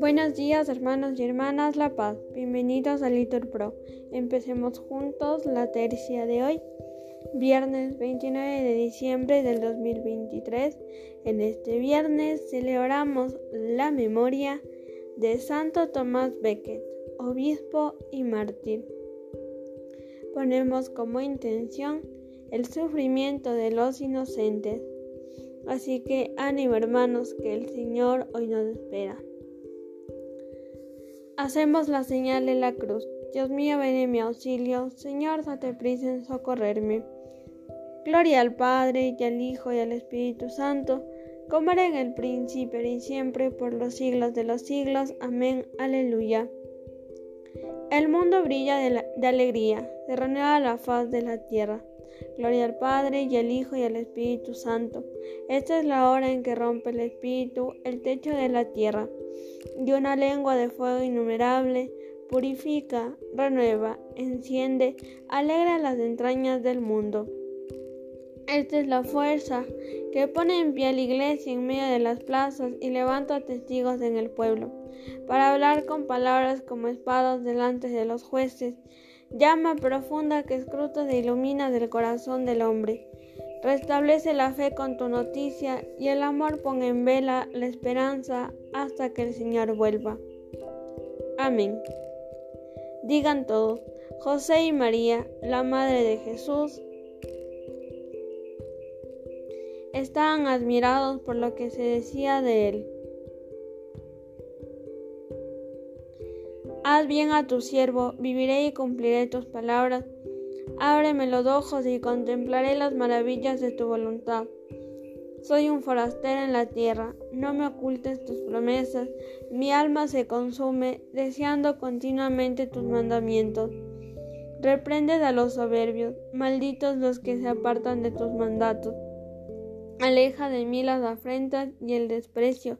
Buenos días hermanos y hermanas La Paz, bienvenidos a Litur Pro. Empecemos juntos la tercia de hoy, viernes 29 de diciembre del 2023. En este viernes celebramos la memoria de Santo Tomás Becket, obispo y mártir. Ponemos como intención el sufrimiento de los inocentes. Así que ánimo hermanos que el Señor hoy nos espera. Hacemos la señal de la cruz. Dios mío, ven en mi auxilio. Señor, date prisa en socorrerme. Gloria al Padre, y al Hijo, y al Espíritu Santo, como era en el principio y siempre, por los siglos de los siglos. Amén. Aleluya. El mundo brilla de, de alegría, se renueva la faz de la tierra. Gloria al Padre, y al Hijo, y al Espíritu Santo. Esta es la hora en que rompe el Espíritu el techo de la tierra y una lengua de fuego innumerable purifica, renueva, enciende, alegra las entrañas del mundo. Esta es la fuerza que pone en pie a la iglesia en medio de las plazas y levanta testigos en el pueblo, para hablar con palabras como espadas delante de los jueces, llama profunda que escruta e ilumina del corazón del hombre. Restablece la fe con tu noticia y el amor pone en vela la esperanza hasta que el Señor vuelva. Amén. Digan todos, José y María, la Madre de Jesús, estaban admirados por lo que se decía de él. Haz bien a tu siervo, viviré y cumpliré tus palabras. Ábreme los ojos y contemplaré las maravillas de tu voluntad. Soy un forastero en la tierra, no me ocultes tus promesas, mi alma se consume deseando continuamente tus mandamientos. Reprendes a los soberbios, malditos los que se apartan de tus mandatos. Aleja de mí las afrentas y el desprecio,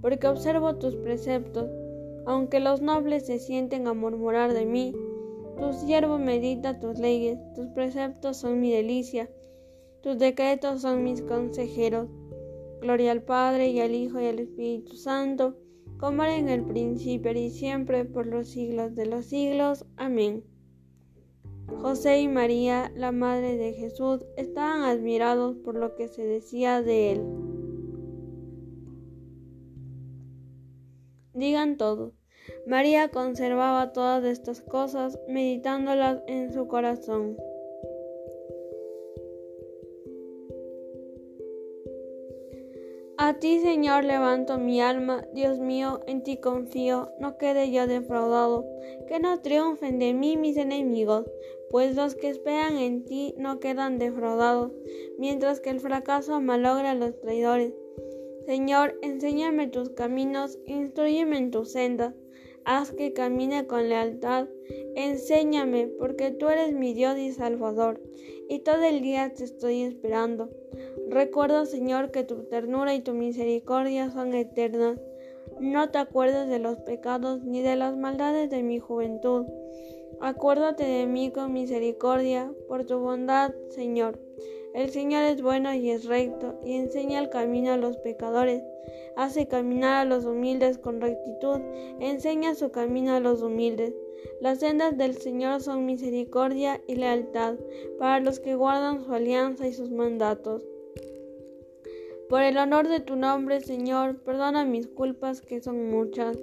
porque observo tus preceptos, aunque los nobles se sienten a murmurar de mí tu siervo medita tus leyes, tus preceptos son mi delicia, tus decretos son mis consejeros. Gloria al Padre y al Hijo y al Espíritu Santo, como era en el principio y siempre, por los siglos de los siglos. Amén. José y María, la Madre de Jesús, estaban admirados por lo que se decía de él. Digan todos. María conservaba todas estas cosas, meditándolas en su corazón. A ti, Señor, levanto mi alma, Dios mío, en ti confío, no quede yo defraudado, que no triunfen de mí mis enemigos, pues los que esperan en ti no quedan defraudados, mientras que el fracaso malogra a los traidores. Señor, enséñame tus caminos, instruyeme en tus sendas haz que camine con lealtad, enséñame, porque tú eres mi Dios y Salvador, y todo el día te estoy esperando. Recuerda, Señor, que tu ternura y tu misericordia son eternas. No te acuerdes de los pecados ni de las maldades de mi juventud. Acuérdate de mí con misericordia, por tu bondad, Señor. El Señor es bueno y es recto, y enseña el camino a los pecadores. Hace caminar a los humildes con rectitud, enseña su camino a los humildes. Las sendas del Señor son misericordia y lealtad para los que guardan su alianza y sus mandatos. Por el honor de tu nombre, Señor, perdona mis culpas que son muchas.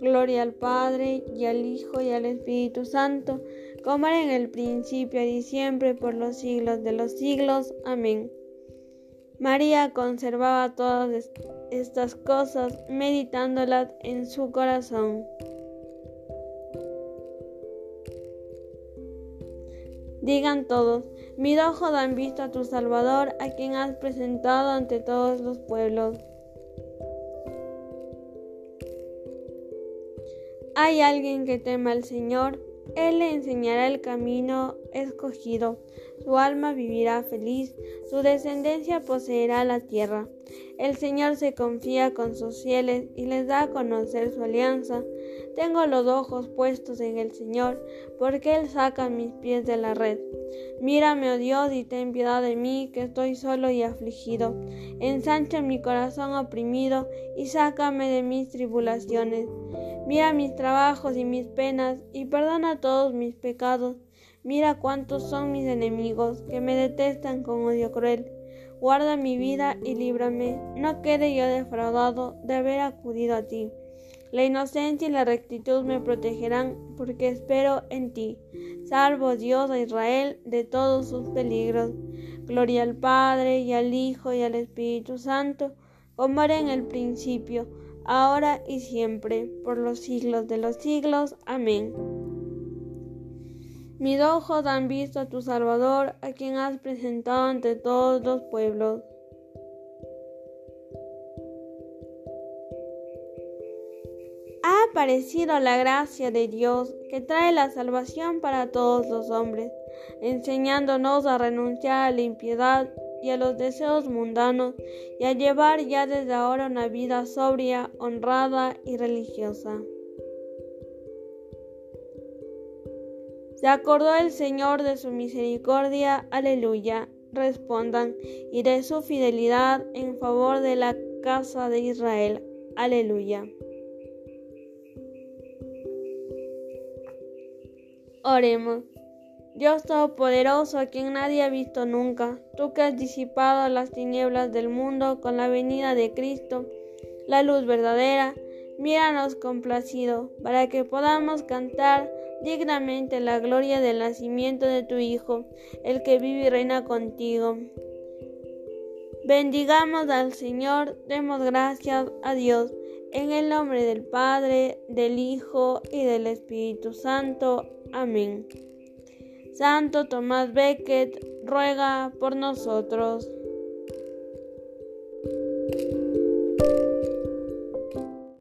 Gloria al Padre y al Hijo y al Espíritu Santo, como era en el principio y siempre por los siglos de los siglos. Amén. María conservaba todas estas cosas, meditándolas en su corazón. Digan todos, mi ojos han visto a tu Salvador, a quien has presentado ante todos los pueblos. ¿Hay alguien que tema al Señor? Él le enseñará el camino escogido. su alma vivirá feliz, su descendencia poseerá la tierra. El Señor se confía con sus fieles y les da a conocer su alianza. Tengo los ojos puestos en el Señor, porque Él saca mis pies de la red. Mírame, oh Dios, y ten piedad de mí, que estoy solo y afligido. Ensancha mi corazón oprimido y sácame de mis tribulaciones. Mira mis trabajos y mis penas, y perdona todos mis pecados. Mira cuántos son mis enemigos, que me detestan con odio cruel. Guarda mi vida y líbrame, no quede yo defraudado de haber acudido a ti. La inocencia y la rectitud me protegerán, porque espero en ti. Salvo Dios a Israel de todos sus peligros. Gloria al Padre y al Hijo y al Espíritu Santo, como era en el principio, ahora y siempre, por los siglos de los siglos. Amén. Mis ojos han visto a tu Salvador, a quien has presentado ante todos los pueblos. Ha aparecido la gracia de Dios que trae la salvación para todos los hombres, enseñándonos a renunciar a la impiedad y a los deseos mundanos y a llevar ya desde ahora una vida sobria, honrada y religiosa. Se acordó el Señor de su misericordia, aleluya. Respondan, y de su fidelidad en favor de la casa de Israel, aleluya. Oremos. Dios Todopoderoso, a quien nadie ha visto nunca, tú que has disipado las tinieblas del mundo con la venida de Cristo, la luz verdadera, míranos complacido, para que podamos cantar dignamente la gloria del nacimiento de tu Hijo, el que vive y reina contigo. Bendigamos al Señor, demos gracias a Dios, en el nombre del Padre, del Hijo y del Espíritu Santo. Amén. Santo Tomás Becket, ruega por nosotros.